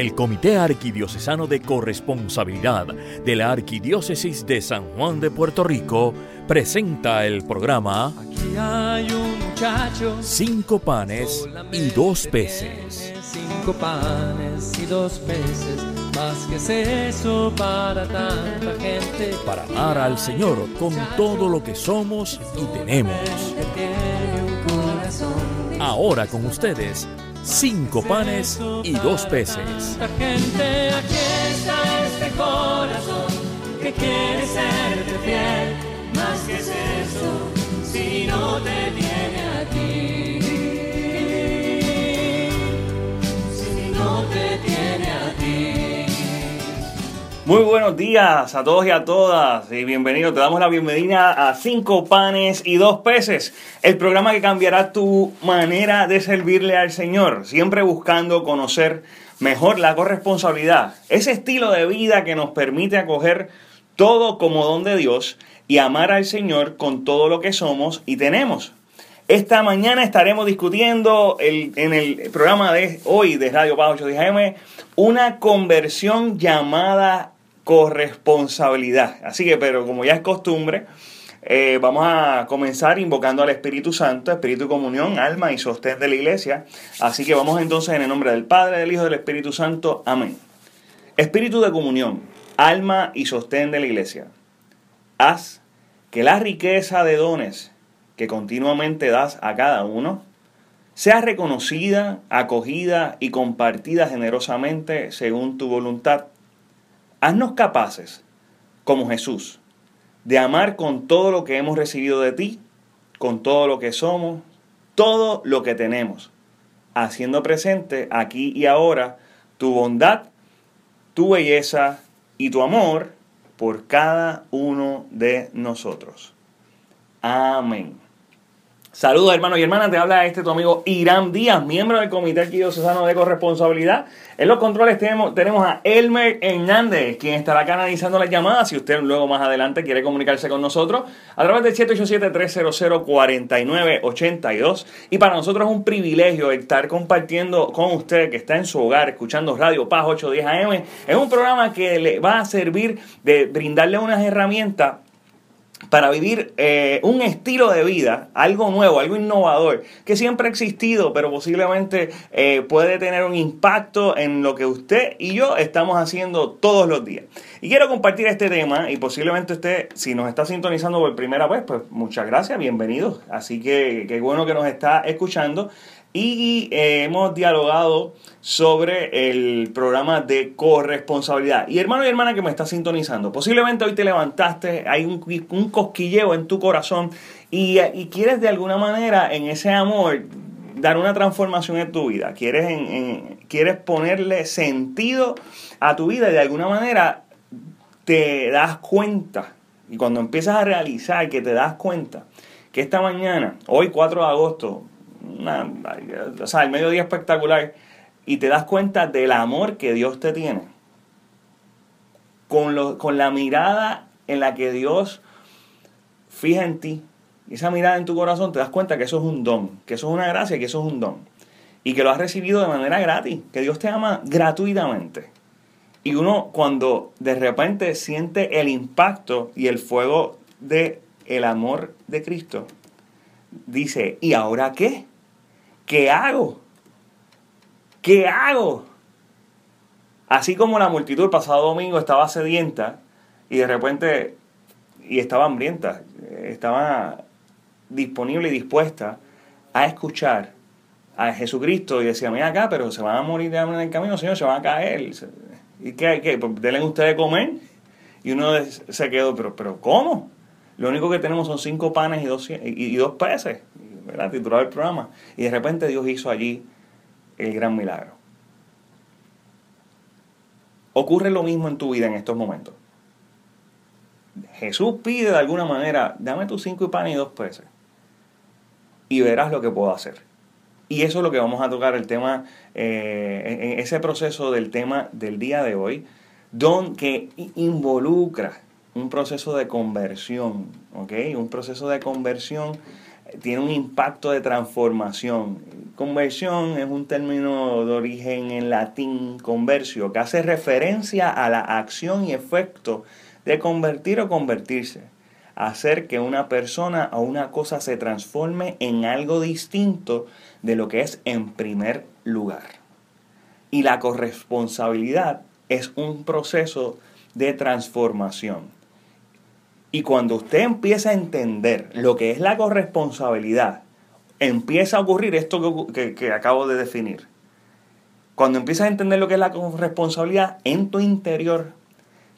El Comité Arquidiocesano de Corresponsabilidad de la Arquidiócesis de San Juan de Puerto Rico presenta el programa Aquí hay un muchacho. Cinco panes y dos peces. Cinco panes y dos peces. Más que es eso para tanta gente. Para amar al Señor con todo lo que somos y tenemos. Ahora con ustedes, cinco panes y dos peces. Gente, aquí está este corazón que quiere serte fiel. Más que es eso, si no te tiene a ti. Si no te tiene a ti. Muy buenos días a todos y a todas y bienvenidos. Te damos la bienvenida a Cinco Panes y Dos Peces, el programa que cambiará tu manera de servirle al Señor, siempre buscando conocer mejor la corresponsabilidad, ese estilo de vida que nos permite acoger todo como don de Dios y amar al Señor con todo lo que somos y tenemos. Esta mañana estaremos discutiendo el- en el programa de hoy de Radio Paz 810 AM una conversión llamada corresponsabilidad. Así que, pero como ya es costumbre, eh, vamos a comenzar invocando al Espíritu Santo, Espíritu de comunión, alma y sostén de la iglesia. Así que vamos entonces en el nombre del Padre, del Hijo y del Espíritu Santo. Amén. Espíritu de comunión, alma y sostén de la iglesia. Haz que la riqueza de dones que continuamente das a cada uno sea reconocida, acogida y compartida generosamente según tu voluntad. Haznos capaces, como Jesús, de amar con todo lo que hemos recibido de ti, con todo lo que somos, todo lo que tenemos, haciendo presente aquí y ahora tu bondad, tu belleza y tu amor por cada uno de nosotros. Amén. Saludos hermanos y hermanas, te habla este tu amigo Irán Díaz, miembro del Comité Arquidiocesano de Corresponsabilidad. En los controles tenemos, tenemos a Elmer Hernández, quien estará canalizando las llamadas. Si usted luego más adelante quiere comunicarse con nosotros, a través del 787-300-4982. Y para nosotros es un privilegio estar compartiendo con usted que está en su hogar, escuchando Radio Paz 810 AM. Es un programa que le va a servir de brindarle unas herramientas para vivir eh, un estilo de vida, algo nuevo, algo innovador, que siempre ha existido, pero posiblemente eh, puede tener un impacto en lo que usted y yo estamos haciendo todos los días. Y quiero compartir este tema y posiblemente usted, si nos está sintonizando por primera vez, pues muchas gracias, bienvenidos. Así que qué bueno que nos está escuchando. Y eh, hemos dialogado sobre el programa de corresponsabilidad. Y hermano y hermana que me está sintonizando, posiblemente hoy te levantaste, hay un, un cosquilleo en tu corazón y, y quieres de alguna manera en ese amor dar una transformación en tu vida. Quieres, quieres ponerle sentido a tu vida y de alguna manera te das cuenta. Y cuando empiezas a realizar que te das cuenta que esta mañana, hoy 4 de agosto, una- o sea, el mediodía espectacular, y te das cuenta del amor que Dios te tiene. Con, lo- con la mirada en la que Dios fija en ti, y esa mirada en tu corazón, te das cuenta que eso es un don, que eso es una gracia, que eso es un don. Y que lo has recibido de manera gratis, que Dios te ama gratuitamente. Y uno cuando de repente siente el impacto y el fuego de el amor de Cristo, dice, ¿y ahora qué? ¿Qué hago? ¿Qué hago? Así como la multitud el pasado domingo estaba sedienta y de repente y estaba hambrienta, estaba disponible y dispuesta a escuchar a Jesucristo y decía, mira acá, pero se van a morir de hambre en el camino, Señor, se van a caer. ¿Y qué? qué? Pues denle ustedes comer. Y uno se quedó, pero, pero ¿cómo? Lo único que tenemos son cinco panes y dos, y, y dos peces, ¿verdad? Titulado el programa. Y de repente Dios hizo allí el gran milagro. Ocurre lo mismo en tu vida en estos momentos. Jesús pide de alguna manera, dame tus cinco panes y dos peces. Y verás lo que puedo hacer. Y eso es lo que vamos a tocar, el tema, eh, en- en ese proceso del tema del día de hoy, don, que involucra un proceso de conversión, ¿ok? Un proceso de conversión tiene un impacto de transformación. Conversión es un término de origen en latín conversio, que hace referencia a la acción y efecto de convertir o convertirse. Hacer que una persona o una cosa se transforme en algo distinto de lo que es en primer lugar. Y la corresponsabilidad es un proceso de transformación. Y cuando usted empieza a entender lo que es la corresponsabilidad, empieza a ocurrir esto que, acabo de definir. Cuando empiezas a entender lo que es la corresponsabilidad, en tu interior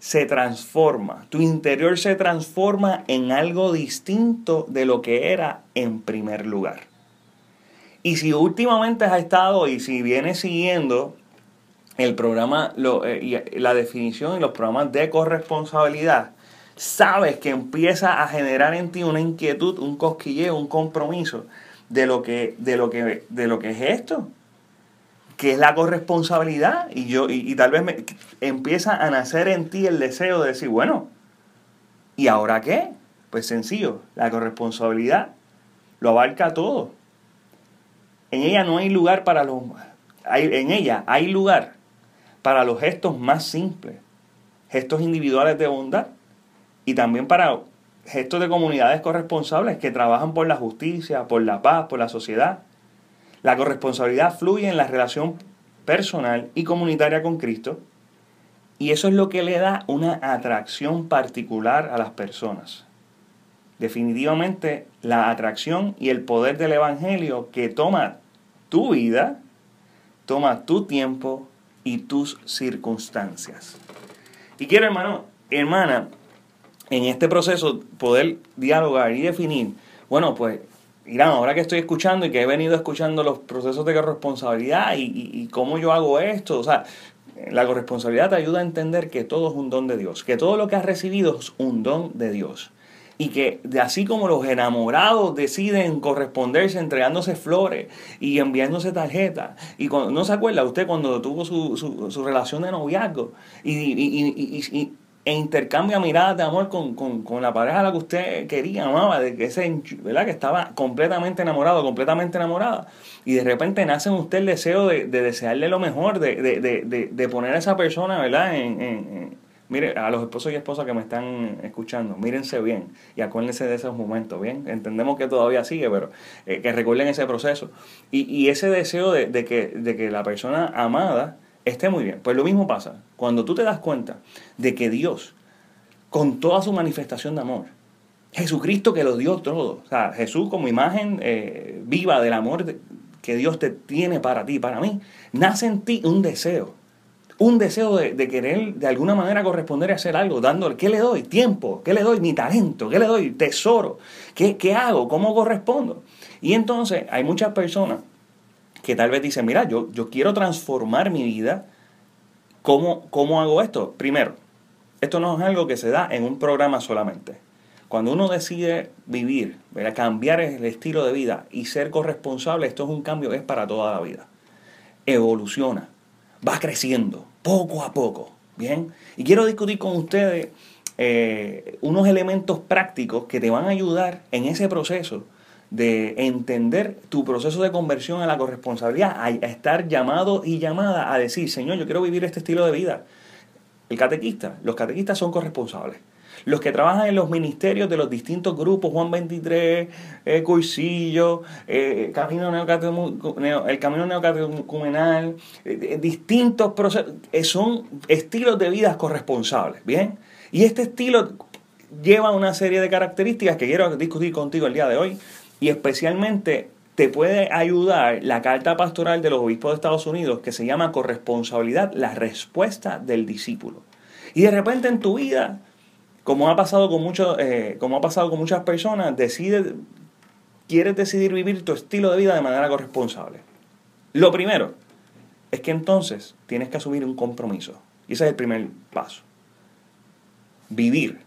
se transforma. Tu interior se transforma en algo distinto de lo que era en primer lugar. Y si últimamente has estado y si vienes siguiendo el programa, eh, la definición y los programas de corresponsabilidad, sabes que empieza a generar en ti una inquietud, un cosquilleo, un compromiso de lo que, de lo que, de lo que es esto, que es la corresponsabilidad. Y yo, y, tal vez me, empieza a nacer en ti el deseo de decir, bueno, ¿y ahora qué? Pues sencillo, la corresponsabilidad lo abarca todo. En ella no hay lugar para los. Hay, en ella hay lugar para los gestos más simples, gestos individuales de bondad y también para gestos de comunidades corresponsables que trabajan por la justicia, por la paz, por la sociedad. La corresponsabilidad fluye en la relación personal y comunitaria con Cristo y eso es lo que le da una atracción particular a las personas. Definitivamente la atracción y el poder del Evangelio que toma tu vida, toma tu tiempo y tus circunstancias. Y quiero, hermano, hermana, en este proceso poder dialogar y definir, bueno, pues, Irán, ahora que estoy escuchando y que he venido escuchando los procesos de corresponsabilidad y, cómo yo hago esto, o sea, la corresponsabilidad te ayuda a entender que todo es un don de Dios, que todo lo que has recibido es un don de Dios. Y que así como los enamorados deciden corresponderse entregándose flores y enviándose tarjetas. Y cuando, no se acuerda usted cuando tuvo su, su, su relación de noviazgo y, e intercambia miradas de amor con, la pareja a la que usted quería, amaba, de que ese, ¿verdad? que estaba completamente enamorado, completamente enamorada. Y de repente nace en usted el deseo de, desearle lo mejor, de, poner a esa persona, ¿verdad? En, mire, a los esposos y esposas que me están escuchando, mírense bien y acuérdense de esos momentos, ¿bien? Entendemos que todavía sigue, pero eh, que recuerden ese proceso. Y, y ese deseo de, que, de que la persona amada esté muy bien. Pues lo mismo pasa cuando tú te das cuenta de que Dios, con toda su manifestación de amor, Jesucristo que lo dio todo, o sea, Jesús como imagen eh, viva del amor que Dios te tiene para ti, para mí, nace en ti un deseo, un deseo de, querer de alguna manera corresponder a hacer algo, dándole, ¿qué le doy? Tiempo, ¿qué le doy? Mi talento, ¿qué le doy? Tesoro, ¿qué, qué hago? ¿Cómo correspondo? Y entonces hay muchas personas que tal vez dicen, mira, yo, yo quiero transformar mi vida. ¿Cómo, ¿Cómo hago esto? Primero, esto no es algo que se da en un programa solamente. Cuando uno decide vivir, cambiar el estilo de vida y ser corresponsable, esto es un cambio, es para toda la vida. Evoluciona, va creciendo, poco a poco. Bien, y quiero discutir con ustedes eh, unos elementos prácticos que te van a ayudar en ese proceso de entender tu proceso de conversión a la corresponsabilidad, a, estar llamado y llamada a decir, Señor, yo quiero vivir este estilo de vida. El catequista, los catequistas son corresponsables. Los que trabajan en los ministerios de los distintos grupos, Juan 23, eh, Cursillo, eh, Camino el Camino Neocatecumenal, eh, distintos procesos, son estilos de vida corresponsables, ¿bien? Y este estilo lleva una serie de características que quiero discutir contigo el día de hoy y especialmente te puede ayudar la carta pastoral de los obispos de Estados Unidos que se llama corresponsabilidad, la respuesta del discípulo. Y de repente en tu vida, como ha pasado con, eh, como ha pasado con muchas personas, decide, quieres decidir vivir tu estilo de vida de manera corresponsable. Lo primero es que entonces tienes que asumir un compromiso. Y ese es el primer paso. Vivir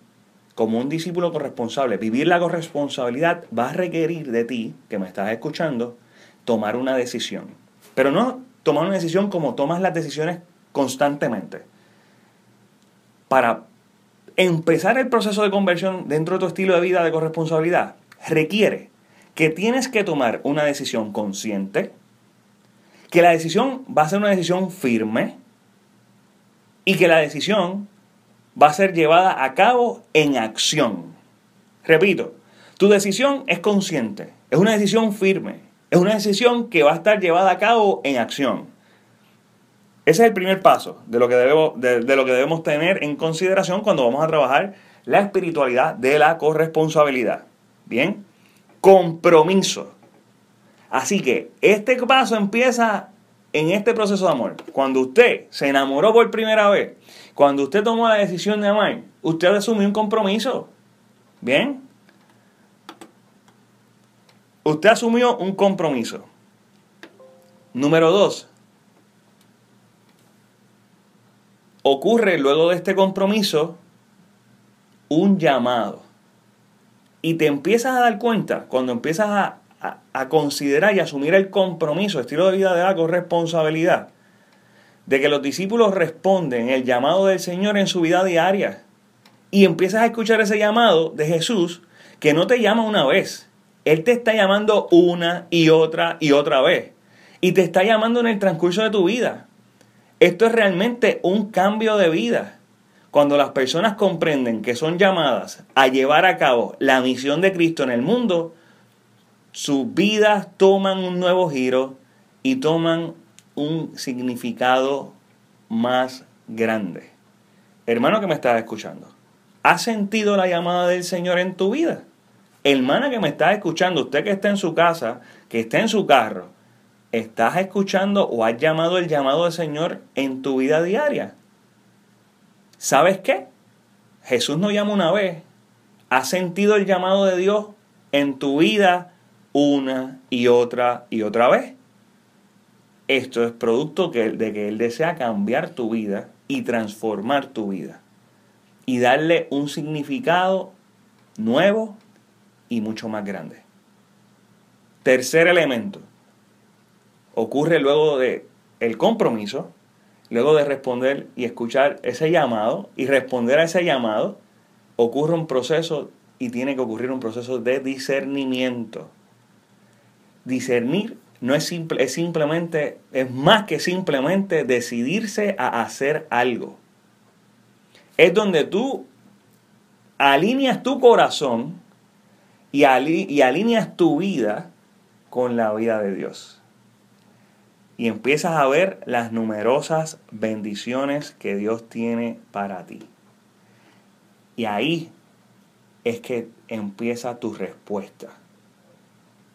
como un discípulo corresponsable, vivir la corresponsabilidad va a requerir de ti, que me estás escuchando, tomar una decisión. Pero no tomar una decisión como tomas las decisiones constantemente. Para empezar el proceso de conversión dentro de tu estilo de vida de corresponsabilidad, requiere que tienes que tomar una decisión consciente, que la decisión va a ser una decisión firme y que la decisión va a ser llevada a cabo en acción. Repito, tu decisión es consciente, es una decisión firme, es una decisión que va a estar llevada a cabo en acción. Ese es el primer paso de lo que debemos, de, lo que debemos tener en consideración cuando vamos a trabajar la espiritualidad de la corresponsabilidad. Bien, compromiso. Así que este paso empieza en este proceso de amor. Cuando usted se enamoró por primera vez, cuando usted tomó la decisión de amar, usted asumió un compromiso. Bien. Usted asumió un compromiso. Número dos, ocurre luego de este compromiso un llamado. Y te empiezas a dar cuenta, cuando empiezas a, considerar y asumir el compromiso, estilo de vida de la corresponsabilidad, de que los discípulos responden el llamado del Señor en su vida diaria. Y empiezas a escuchar ese llamado de Jesús que no te llama una vez. Él te está llamando una y otra y otra vez. Y te está llamando en el transcurso de tu vida. Esto es realmente un cambio de vida. Cuando las personas comprenden que son llamadas a llevar a cabo la misión de Cristo en el mundo, sus vidas toman un nuevo giro y toman un significado más grande. Hermano que me estás escuchando, ¿has sentido la llamada del Señor en tu vida? Hermana que me estás escuchando, usted que está en su casa, que está en su carro, ¿Estás escuchando o has llamado el llamado del Señor en tu vida diaria? ¿Sabes qué? Jesús no llama una vez. ¿Has sentido el llamado de Dios en tu vida una y otra y otra vez? Esto es producto de que Él desea cambiar tu vida y transformar tu vida. Y darle un significado nuevo y mucho más grande. Tercer elemento ocurre luego de el compromiso, luego de responder y escuchar ese llamado y responder a ese llamado, ocurre un proceso y tiene que ocurrir un proceso de discernimiento. Discernir no es simple, es simplemente, es más que simplemente decidirse a hacer algo. Es donde tú alineas tu corazón y, y alineas tu vida con la vida de Dios y empiezas a ver las numerosas bendiciones que Dios tiene para ti. Y ahí es que empieza tu respuesta,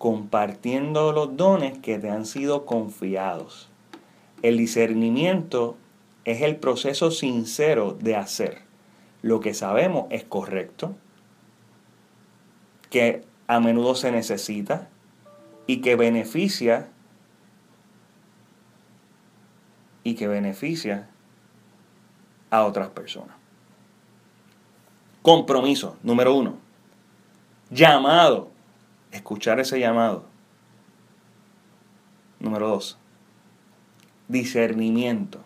compartiendo los dones que te han sido confiados. El discernimiento es el proceso sincero de hacer lo que sabemos es correcto, que a menudo se necesita y que beneficia y que beneficia a otras personas. Compromiso, número uno. Llamado. Escuchar ese llamado. Número dos. Discernimiento.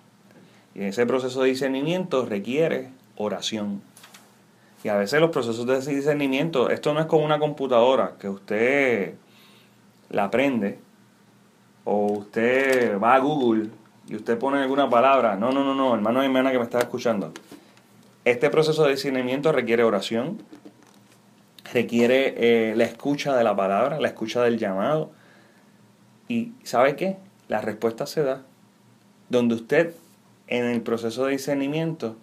Y ese proceso de discernimiento requiere oración. Y a veces los procesos de discernimiento, esto no es como una computadora que usted la aprende o usted va a Google y usted pone alguna palabra, no, no, no, no, hermano y hermana que me está escuchando. Este proceso de discernimiento requiere oración, requiere eh, la escucha de la palabra, la escucha del llamado. Y ¿sabe qué? La respuesta se da donde usted en el proceso de discernimiento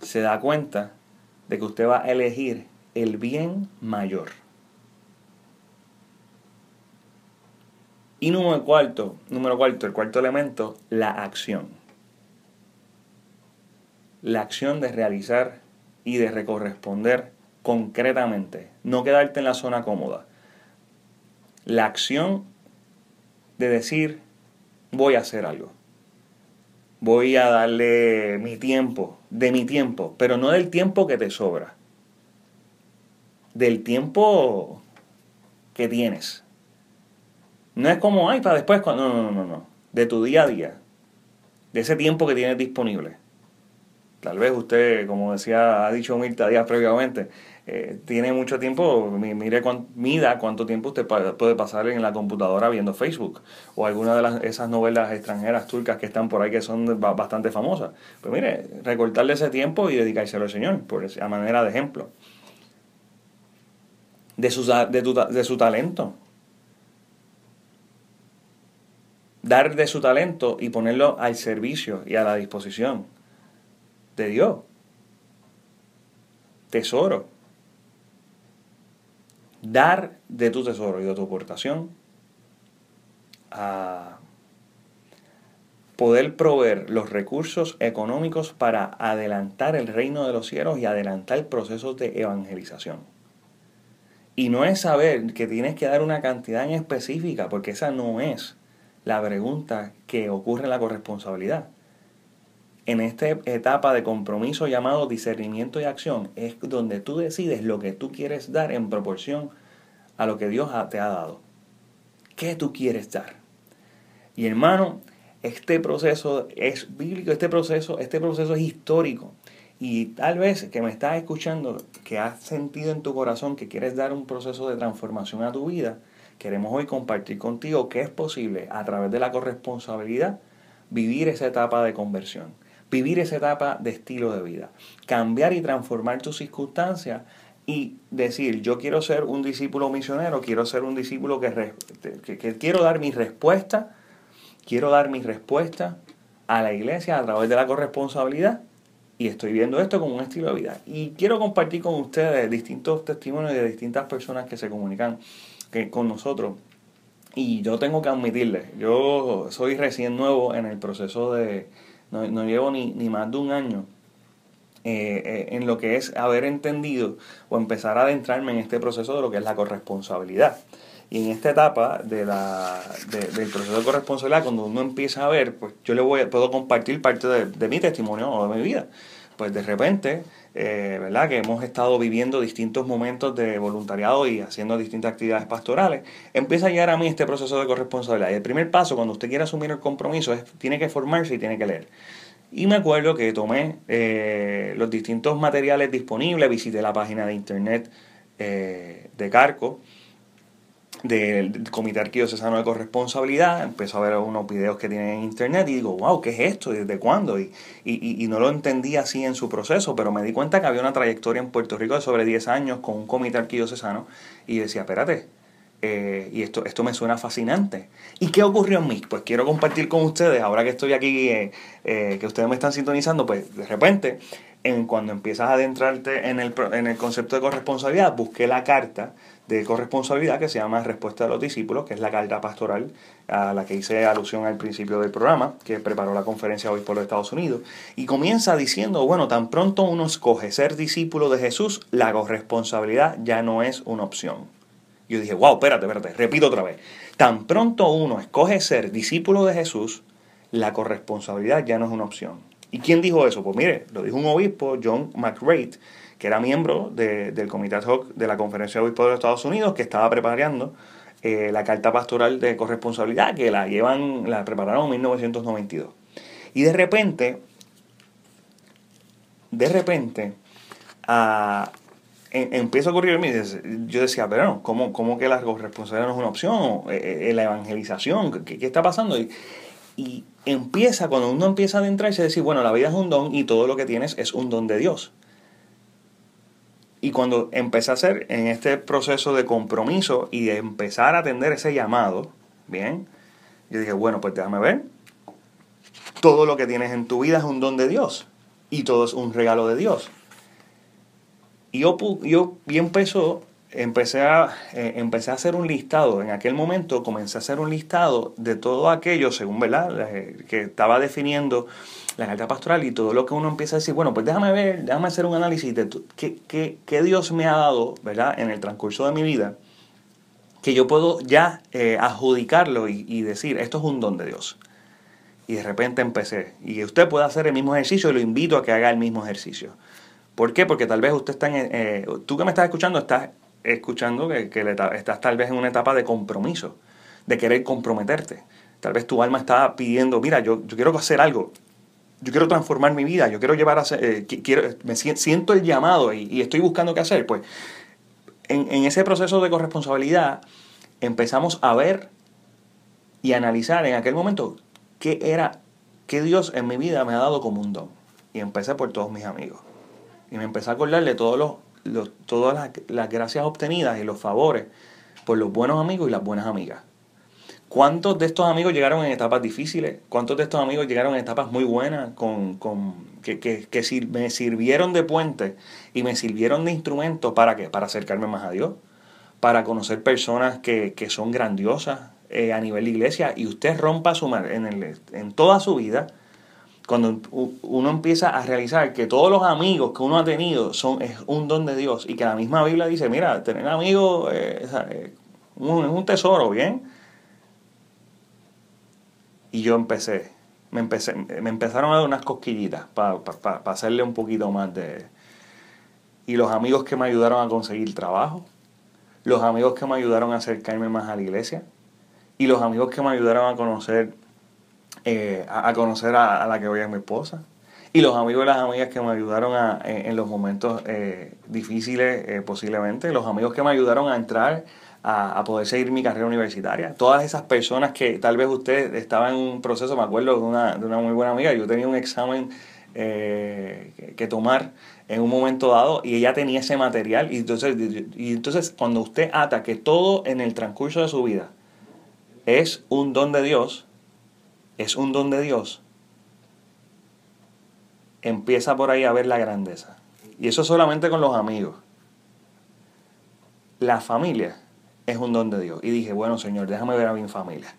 se da cuenta de que usted va a elegir el bien mayor. Y número cuarto, número cuarto, el cuarto elemento, la acción. La acción de realizar y de recorresponder concretamente, no quedarte en la zona cómoda. La acción de decir, voy a hacer algo. Voy a darle mi tiempo, de mi tiempo, pero no del tiempo que te sobra. Del tiempo que tienes no es como, ay, para después. No, no, no, no. De tu día a día. De ese tiempo que tienes disponible. Tal vez usted, como decía, ha dicho Mirta días previamente, eh, tiene mucho tiempo, mire mida cuánto tiempo usted puede pasar en la computadora viendo Facebook o alguna de las, esas novelas extranjeras turcas que están por ahí que son bastante famosas. Pues mire, recortarle ese tiempo y dedicárselo al Señor, por a manera de ejemplo. De su, de, de su talento. Dar de su talento y ponerlo al servicio y a la disposición de Dios. Tesoro dar de tu tesoro y de tu aportación a poder proveer los recursos económicos para adelantar el reino de los cielos y adelantar procesos de evangelización. Y no es saber que tienes que dar una cantidad en específica, porque esa no es la pregunta que ocurre en la corresponsabilidad. En esta etapa de compromiso llamado discernimiento y acción es donde tú decides lo que tú quieres dar en proporción a lo que Dios te ha dado. ¿Qué tú quieres dar? Y hermano, este proceso es bíblico, este proceso, este proceso es histórico. Y tal vez que me estás escuchando, que has sentido en tu corazón que quieres dar un proceso de transformación a tu vida, queremos hoy compartir contigo que es posible a través de la corresponsabilidad vivir esa etapa de conversión, vivir esa etapa de estilo de vida, cambiar y transformar tus circunstancias y decir, yo quiero ser un discípulo misionero, quiero ser un discípulo que, que, quiero dar mi respuesta, quiero dar mi respuesta a la iglesia a través de la corresponsabilidad y estoy viendo esto como un estilo de vida. Y quiero compartir con ustedes distintos testimonios de distintas personas que se comunican con nosotros. Y yo tengo que admitirles, yo soy recién nuevo en el proceso de, no, no llevo ni, ni más de un año eh, eh, en lo que es haber entendido o empezar a adentrarme en este proceso de lo que es la corresponsabilidad. Y en esta etapa de la, del proceso de corresponsabilidad, cuando uno empieza a ver, pues yo le voy, puedo compartir parte de, mi testimonio o de mi vida. Pues de repente, eh, ¿verdad? Que hemos estado viviendo distintos momentos de voluntariado y haciendo distintas actividades pastorales, empieza a llegar a mí este proceso de corresponsabilidad. Y el primer paso, cuando usted quiere asumir el compromiso, es tiene que formarse y tiene que leer. Y me acuerdo que tomé eh, los distintos materiales disponibles, visité la página de internet eh, de Carco, del Comité Arquidiocesano de Corresponsabilidad, empecé a ver unos videos que tienen en internet y digo, wow, ¿qué es esto? ¿Desde cuándo? Y, y, y, no lo entendí así en su proceso, pero me di cuenta que había una trayectoria en Puerto Rico de sobre 10 años con un comité arquidiocesano y decía, espérate, eh, y esto, esto me suena fascinante. ¿Y qué ocurrió en mí? Pues quiero compartir con ustedes, ahora que estoy aquí, eh, eh, que ustedes me están sintonizando, pues de repente, en, cuando empiezas a adentrarte en el, en el concepto de corresponsabilidad, busqué la carta de corresponsabilidad que se llama Respuesta de los Discípulos, que es la carta pastoral a la que hice alusión al principio del programa, que preparó la conferencia hoy por los Estados Unidos, y comienza diciendo, bueno, tan pronto uno escoge ser discípulo de Jesús, la corresponsabilidad ya no es una opción. Yo dije, wow, espérate, espérate, repito otra vez. Tan pronto uno escoge ser discípulo de Jesús, la corresponsabilidad ya no es una opción. ¿Y quién dijo eso? Pues mire, lo dijo un obispo, John McRae, que era miembro del comité ad hoc de la Conferencia de Obispos de los Estados Unidos, que estaba preparando eh, la carta pastoral de corresponsabilidad, que la llevan, la prepararon en 1992. Y de repente, de repente, a, empieza a ocurrir yo decía, pero no, ¿cómo, cómo que la corresponsabilidad no es una opción? Eh, eh, la evangelización, ¿qué, está pasando? Y, y, empieza, cuando uno empieza a adentrarse, a decir, bueno, la vida es un don y todo lo que tienes es un don de Dios. Y cuando empecé a hacer en este proceso de compromiso y de empezar a atender ese llamado, bien, yo dije, bueno, pues déjame ver, todo lo que tienes en tu vida es un don de Dios y todo es un regalo de Dios. Y yo, yo empezó, empecé a, eh, empecé a hacer un listado. En aquel momento comencé a hacer un listado de todo aquello, según, ¿verdad? Que estaba definiendo la carta pastoral y todo lo que uno empieza a decir, bueno, pues déjame ver, déjame hacer un análisis de qué, qué, Dios me ha dado, ¿verdad? En el transcurso de mi vida, que yo puedo ya eh, adjudicarlo y, y decir, esto es un don de Dios. Y de repente empecé. Y usted puede hacer el mismo ejercicio y lo invito a que haga el mismo ejercicio. ¿Por qué? Porque tal vez usted está en, eh, tú que me estás escuchando, estás escuchando que, estás tal vez en una etapa de compromiso, de querer comprometerte. Tal vez tu alma está pidiendo, mira, yo, yo quiero hacer algo. yo quiero transformar mi vida, yo quiero llevar a eh, quiero, me siento el llamado y, estoy buscando qué hacer, pues en, en, ese proceso de corresponsabilidad empezamos a ver y analizar en aquel momento qué era, qué Dios en mi vida me ha dado como un don. Y empecé por todos mis amigos. Y me empecé a acordar de todos los, todas las, gracias obtenidas y los favores por los buenos amigos y las buenas amigas. ¿Cuántos de estos amigos llegaron en etapas difíciles? ¿Cuántos de estos amigos llegaron en etapas muy buenas con, con que, que, que, me sirvieron de puente y me sirvieron de instrumento para qué? Para acercarme más a Dios, para conocer personas que, que son grandiosas eh, a nivel de iglesia y usted rompa su en, en toda su vida cuando uno empieza a realizar que todos los amigos que uno ha tenido son es un don de Dios y que la misma Biblia dice, mira, tener amigos eh, es un tesoro, ¿bien? Y yo empecé, me, empecé, me empezaron a dar unas cosquillitas para hacerle un poquito más de... Y los amigos que me ayudaron a conseguir trabajo, los amigos que me ayudaron a acercarme más a la iglesia y los amigos que me ayudaron a conocer, eh, a, conocer a, la que hoy es mi esposa y los amigos y las amigas que me ayudaron a, en, los momentos eh, difíciles eh, posiblemente, los amigos que me ayudaron a entrar a, poder seguir mi carrera universitaria. Todas esas personas que tal vez usted estaba en un proceso, me acuerdo de una, de una muy buena amiga, yo tenía un examen que, tomar en un momento dado y ella tenía ese material y entonces, y entonces cuando usted ata que todo en el transcurso de su vida es un don de Dios, es un don de Dios, empieza por ahí a ver la grandeza. Y eso solamente con los amigos. La familia es un don de Dios. Y dije, bueno, Señor, déjame ver a mi familia.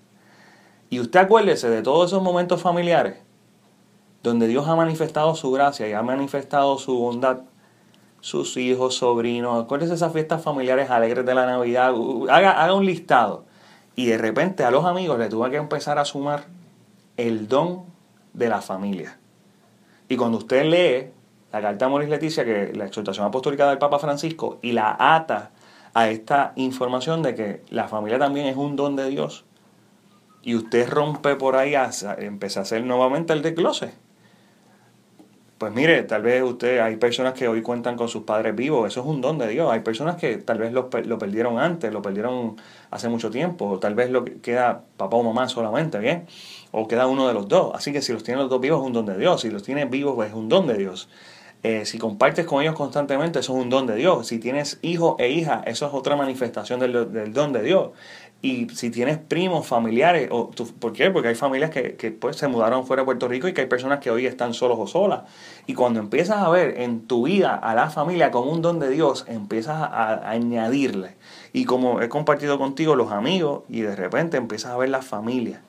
Y usted acuérdese de todos esos momentos familiares donde Dios ha manifestado su gracia y ha manifestado su bondad. Sus hijos, sobrinos, acuérdese de esas fiestas familiares alegres de la Navidad. Haga, haga un listado. Y de repente a los amigos le tuve que empezar a sumar el don de la familia. Y cuando usted lee la carta de Moris Leticia, que la exhortación apostólica del Papa Francisco, y la ata a esta información de que la familia también es un don de Dios. Y usted rompe por ahí, a, a hacer nuevamente el desglose. Pues mire, tal vez usted, hay personas que hoy cuentan con sus padres vivos, eso es un don de Dios. Hay personas que tal vez lo, lo perdieron antes, lo perdieron hace mucho tiempo, o tal vez lo queda papá o mamá solamente, ¿bien? O queda uno de los dos. Así que si los tiene los dos vivos es un don de Dios, si los tiene vivos pues es un don de Dios. Eh, si compartes con ellos constantemente, eso es un don de Dios. Si tienes hijo e hija, eso es otra manifestación del, don de Dios. Y si tienes primos, familiares, o ¿por qué? Porque hay familias que, que pues, se mudaron fuera de Puerto Rico y que hay personas que hoy están solos o solas. Y cuando empiezas a ver en tu vida a la familia como un don de Dios, empiezas a añadirle. Y como he compartido contigo los amigos, y de repente empiezas a ver la familia.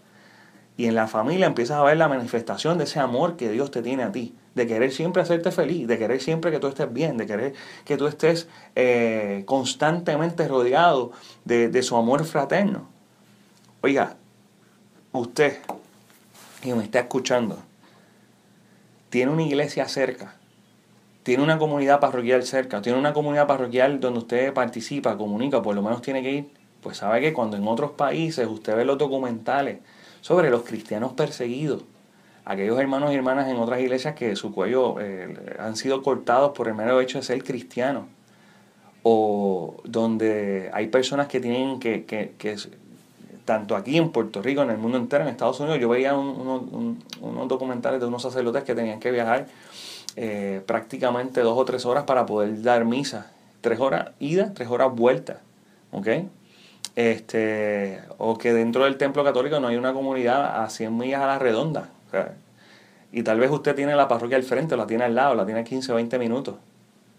Y en la familia empiezas a ver la manifestación de ese amor que Dios te tiene a ti de querer siempre hacerte feliz, de querer siempre que tú estés bien, de querer que tú estés eh, constantemente rodeado de, su amor fraterno. Oiga, usted que me está escuchando, tiene una iglesia cerca, tiene una comunidad parroquial cerca, tiene una comunidad parroquial donde usted participa, comunica, por lo menos tiene que ir, pues sabe que cuando en otros países usted ve los documentales sobre los cristianos perseguidos, aquellos hermanos y hermanas en otras iglesias que su cuello eh, han sido cortados por el mero hecho de ser cristiano o donde hay personas que tienen que, que, que tanto aquí en Puerto Rico, en el mundo entero, en Estados Unidos, yo veía unos documentales de unos sacerdotes que tenían que viajar eh, prácticamente dos o tres horas para poder dar misa. Tres horas ida, tres horas vuelta. ¿Ok? Este, o que dentro del templo católico no hay una comunidad a 100 millas a la redonda y tal vez usted tiene la parroquia al frente, la tiene al lado, la tiene a 15 o 20 minutos.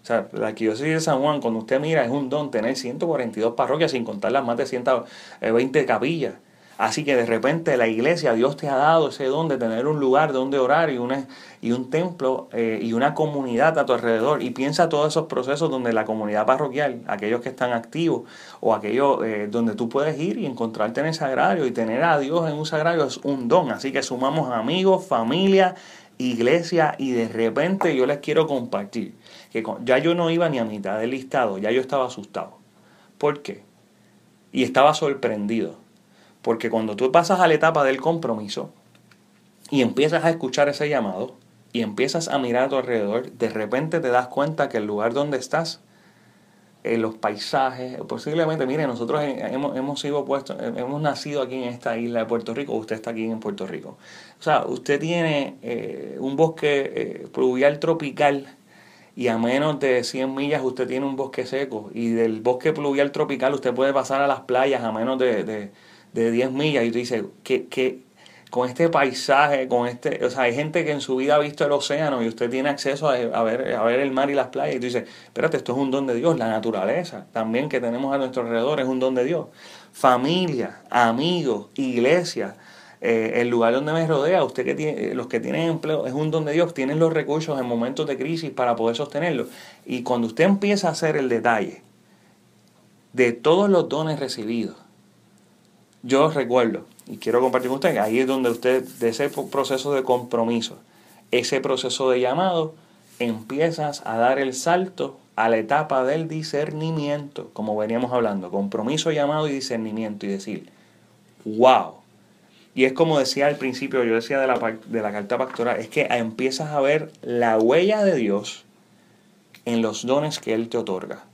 O sea, la arquidiócesis de San Juan, cuando usted mira, es un don tener 142 parroquias sin contar las más de 120 capillas. Así que de repente la iglesia, Dios te ha dado ese don de tener un lugar donde orar y, una, y un templo eh, y una comunidad a tu alrededor. Y piensa todos esos procesos donde la comunidad parroquial, aquellos que están activos o aquellos eh, donde tú puedes ir y encontrarte en el sagrario y tener a Dios en un sagrario es un don. Así que sumamos amigos, familia, iglesia y de repente yo les quiero compartir que ya yo no iba ni a mitad del listado, ya yo estaba asustado. ¿Por qué? Y estaba sorprendido porque cuando tú pasas a la etapa del compromiso y empiezas a escuchar ese llamado, y empiezas a mirar a tu alrededor, de repente te das cuenta que el lugar donde estás, en los paisajes, posiblemente, mire, nosotros hemos, hemos sido puestos, hemos nacido aquí en esta isla de Puerto Rico, usted está aquí en Puerto Rico. O sea, usted tiene eh, un bosque eh, pluvial tropical y a menos de 100 millas usted tiene un bosque seco y del bosque pluvial tropical usted puede pasar a las playas a menos de, de 10 millas y usted dice, ¿qué, qué, con este paisaje, con este, o sea, hay gente que en su vida ha visto el océano y usted tiene acceso a, ver, a ver el mar y las playas y tú dices, espérate, esto es un don de Dios, la naturaleza también que tenemos a nuestro alrededor es un don de Dios. Familia, amigos, iglesia, eh, el lugar donde me rodea, usted que tiene, los que tienen empleo, es un don de Dios, tienen los recursos en momentos de crisis para poder sostenerlo. Y cuando usted empieza a hacer el detalle de todos los dones recibidos, yo recuerdo, y quiero compartir con ustedes, ahí es donde usted, de ese proceso de compromiso, ese proceso de llamado, empiezas a dar el salto a la etapa del discernimiento, como veníamos hablando, compromiso, llamado y discernimiento, y decir, wow. Y es como decía al principio, yo decía de la, de la carta pastoral, es que empiezas a ver la huella de Dios en los dones que Él te otorga.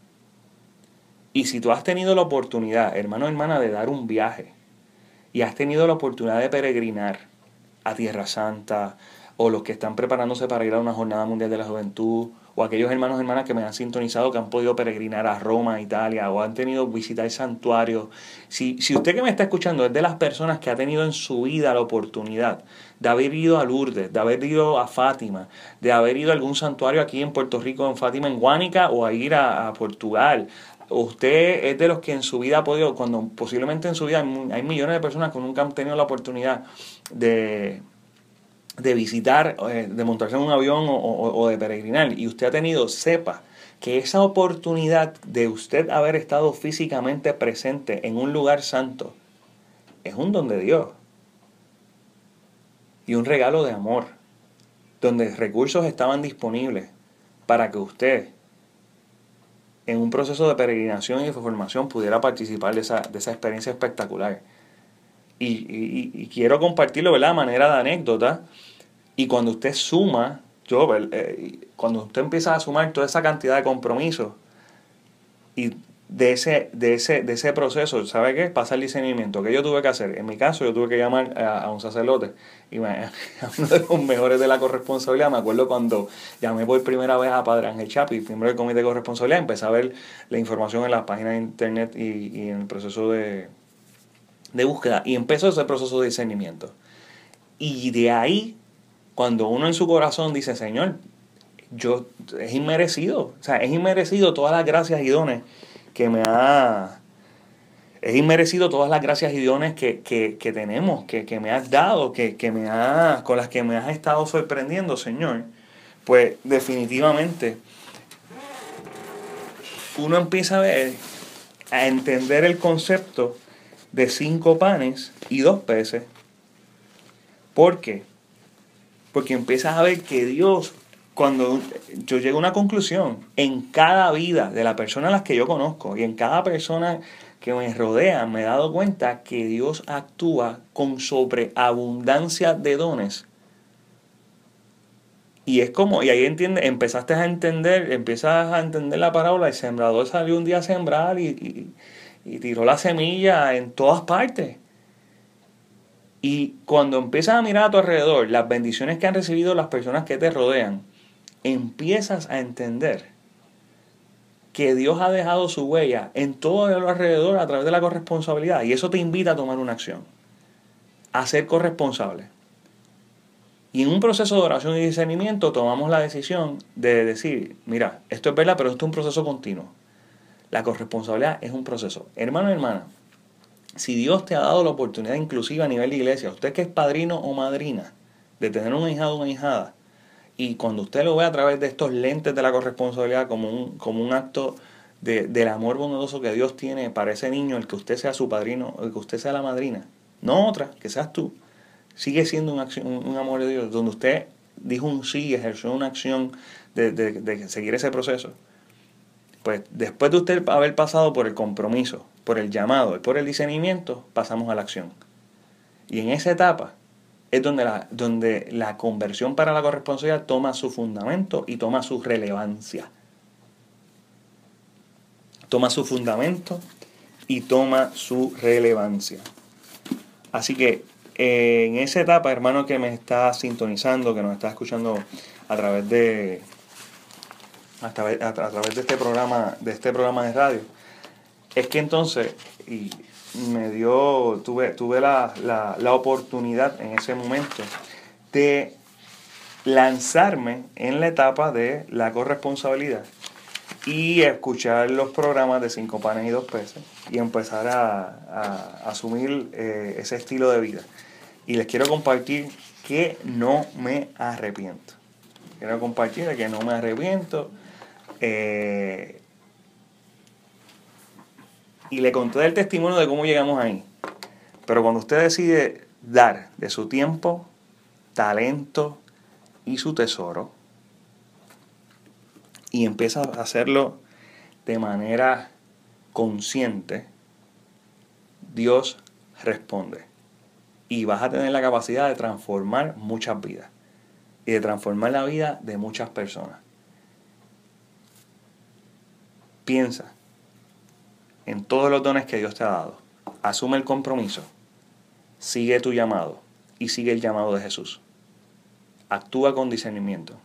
Y si tú has tenido la oportunidad, hermano hermana, de dar un viaje, y has tenido la oportunidad de peregrinar a Tierra Santa, o los que están preparándose para ir a una jornada mundial de la juventud, o aquellos hermanos y hermanas que me han sintonizado que han podido peregrinar a Roma, Italia, o han tenido visitar santuarios. Si, si usted que me está escuchando es de las personas que ha tenido en su vida la oportunidad de haber ido a Lourdes, de haber ido a Fátima, de haber ido a algún santuario aquí en Puerto Rico, en Fátima, en Guánica, o a ir a, a Portugal, usted es de los que en su vida ha podido, cuando posiblemente en su vida hay millones de personas que nunca han tenido la oportunidad de, de visitar, eh, de montarse en un avión o, de peregrinar, y usted ha tenido, sepa que esa oportunidad de usted haber estado físicamente presente en un lugar santo es un don de Dios y un regalo de amor, donde recursos estaban disponibles para que usted en un proceso de peregrinación y de formación pudiera participar de esa, de esa experiencia espectacular. Y, quiero compartirlo, ¿verdad? A manera de anécdota. Y cuando usted suma, yo, eh, cuando usted empieza a sumar toda esa cantidad de compromisos y de ese, de ese, de ese proceso, ¿sabe qué? Pasa el discernimiento. ¿Qué yo tuve que hacer? En mi caso, yo tuve que llamar a, un sacerdote. Y me, uno de los mejores de la corresponsabilidad, me acuerdo cuando llamé por primera vez a Padre Ángel Chapi, miembro del comité de corresponsabilidad, empecé a ver la información en las páginas de internet y, y en el proceso de, de búsqueda. Y empezó ese proceso de discernimiento. Y de ahí, cuando uno en su corazón dice, Señor, yo es inmerecido, o sea, es inmerecido todas las gracias y dones que me ha... Es inmerecido todas las gracias y dones que, tenemos, que, me has dado, que, me ha, con las que me has estado sorprendiendo, Señor. Pues definitivamente uno empieza a ver, a entender el concepto de cinco panes y dos peces. ¿Por qué? Porque empiezas a ver que Dios cuando yo llego a una conclusión, en cada vida de la persona a las que yo conozco y en cada persona que me rodea, me he dado cuenta que Dios actúa con sobreabundancia de dones. Y es como, y ahí entiende, empezaste a entender, empiezas a entender la parábola, el sembrador salió un día a sembrar y, y tiró la semilla en todas partes. Y cuando empiezas a mirar a tu alrededor las bendiciones que han recibido las personas que te rodean, empiezas a entender que Dios ha dejado su huella en todo el alrededor a través de la corresponsabilidad. Y eso te invita a tomar una acción, a ser corresponsable. Y en un proceso de oración y discernimiento tomamos la decisión de decir, mira, esto es verdad, pero esto es un proceso continuo. La corresponsabilidad es un proceso. Hermano y hermana, si Dios te ha dado la oportunidad inclusiva a nivel de iglesia, usted que es padrino o madrina, de tener un hijado o una hijada, y cuando usted lo ve a través de estos lentes de la corresponsabilidad como un, como un acto de, del amor bondadoso que Dios tiene para ese niño, el que usted sea su padrino, el que usted sea la madrina, no otra, que seas tú, sigue siendo un, un amor de Dios, donde usted dijo un sí, ejerció una acción de, de, de seguir ese proceso. Pues después de usted haber pasado por el compromiso, por el llamado y por el discernimiento, pasamos a la acción. Y en esa etapa es donde la, donde la conversión para la corresponsabilidad toma su fundamento y toma su relevancia. Toma su fundamento y toma su relevancia. Así que eh, en esa etapa, hermano que me está sintonizando, que nos está escuchando a través de a través, a través de este programa, de este programa de radio, es que entonces, me dio, tuve, tuve la, la, oportunidad en ese momento de lanzarme en la etapa de la corresponsabilidad y escuchar los programas de cinco panes y dos peces y empezar a, asumir eh, ese estilo de vida. Y les quiero compartir que no me arrepiento. Quiero compartir que no me arrepiento. Eh, y le conté el testimonio de cómo llegamos ahí. Pero cuando usted decide dar de su tiempo, talento y su tesoro, y empieza a hacerlo de manera consciente, Dios responde. Y vas a tener la capacidad de transformar muchas vidas. Y de transformar la vida de muchas personas. Piensa, en todos los dones que Dios te ha dado. Asume el compromiso, sigue tu llamado y sigue el llamado de Jesús. Actúa con discernimiento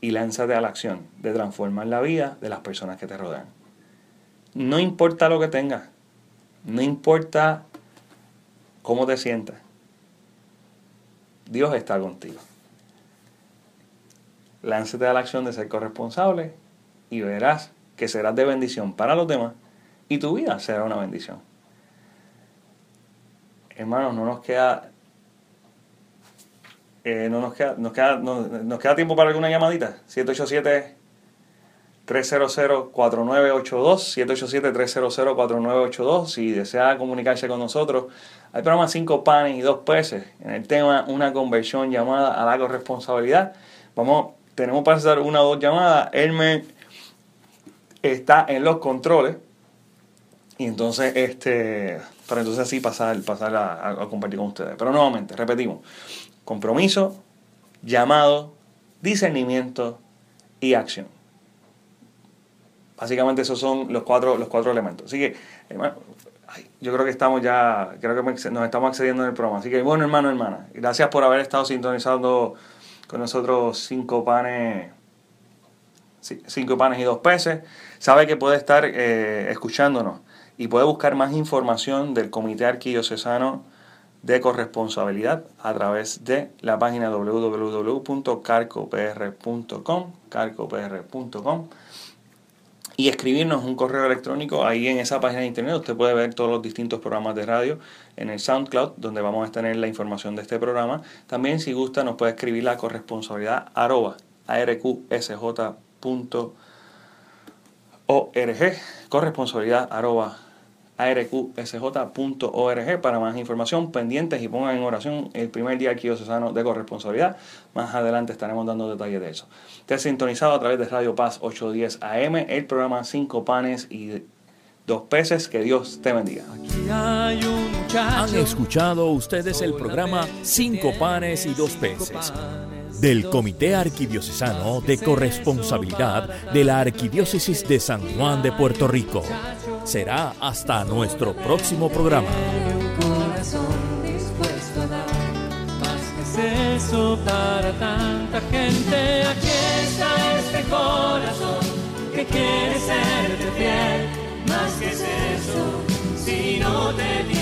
y lánzate a la acción de transformar la vida de las personas que te rodean. No importa lo que tengas, no importa cómo te sientas, Dios está contigo. Lánzate a la acción de ser corresponsable y verás que serás de bendición para los demás y tu vida será una bendición. Hermanos, no nos queda, eh, no nos queda, nos queda, nos queda tiempo para alguna llamadita. 787 300-4982, 787-300-4982. Si desea comunicarse con nosotros, hay programa 5 panes y 2 peces en el tema una conversión llamada a la corresponsabilidad. Vamos, tenemos para hacer una o dos llamadas. Él me está en los controles. Y entonces, este, para entonces así pasar, pasar a, compartir con ustedes. Pero nuevamente, repetimos, compromiso, llamado, discernimiento y acción. Básicamente esos son los cuatro, los cuatro elementos. Así que, hermano, yo creo que estamos ya, creo que nos estamos accediendo en el programa. Así que, bueno, hermano, hermana, gracias por haber estado sintonizando con nosotros cinco panes cinco panes y dos peces, sabe que puede estar eh, escuchándonos y puede buscar más información del Comité Arquidiocesano de Corresponsabilidad a través de la página www.carcopr.com, carcopr.com y escribirnos un correo electrónico ahí en esa página de internet. Usted puede ver todos los distintos programas de radio en el SoundCloud, donde vamos a tener la información de este programa. También, si gusta, nos puede escribir la corresponsabilidad arroba arqsj org, corresponsabilidad arroba arqsj.org para más información, pendientes y pongan en oración el primer día arquidiocesano de corresponsabilidad. Más adelante estaremos dando detalles de eso. Te has sintonizado a través de Radio Paz 810 AM, el programa Cinco Panes y Dos Peces. Que Dios te bendiga. Han escuchado ustedes el programa Cinco Panes y Dos Peces del Comité Arquidiocesano de Corresponsabilidad de la Arquidiócesis de San Juan de Puerto Rico. Será hasta nuestro próximo programa. eso para tanta gente. Aquí está este corazón que quiere serte fiel. Más que eso, si no te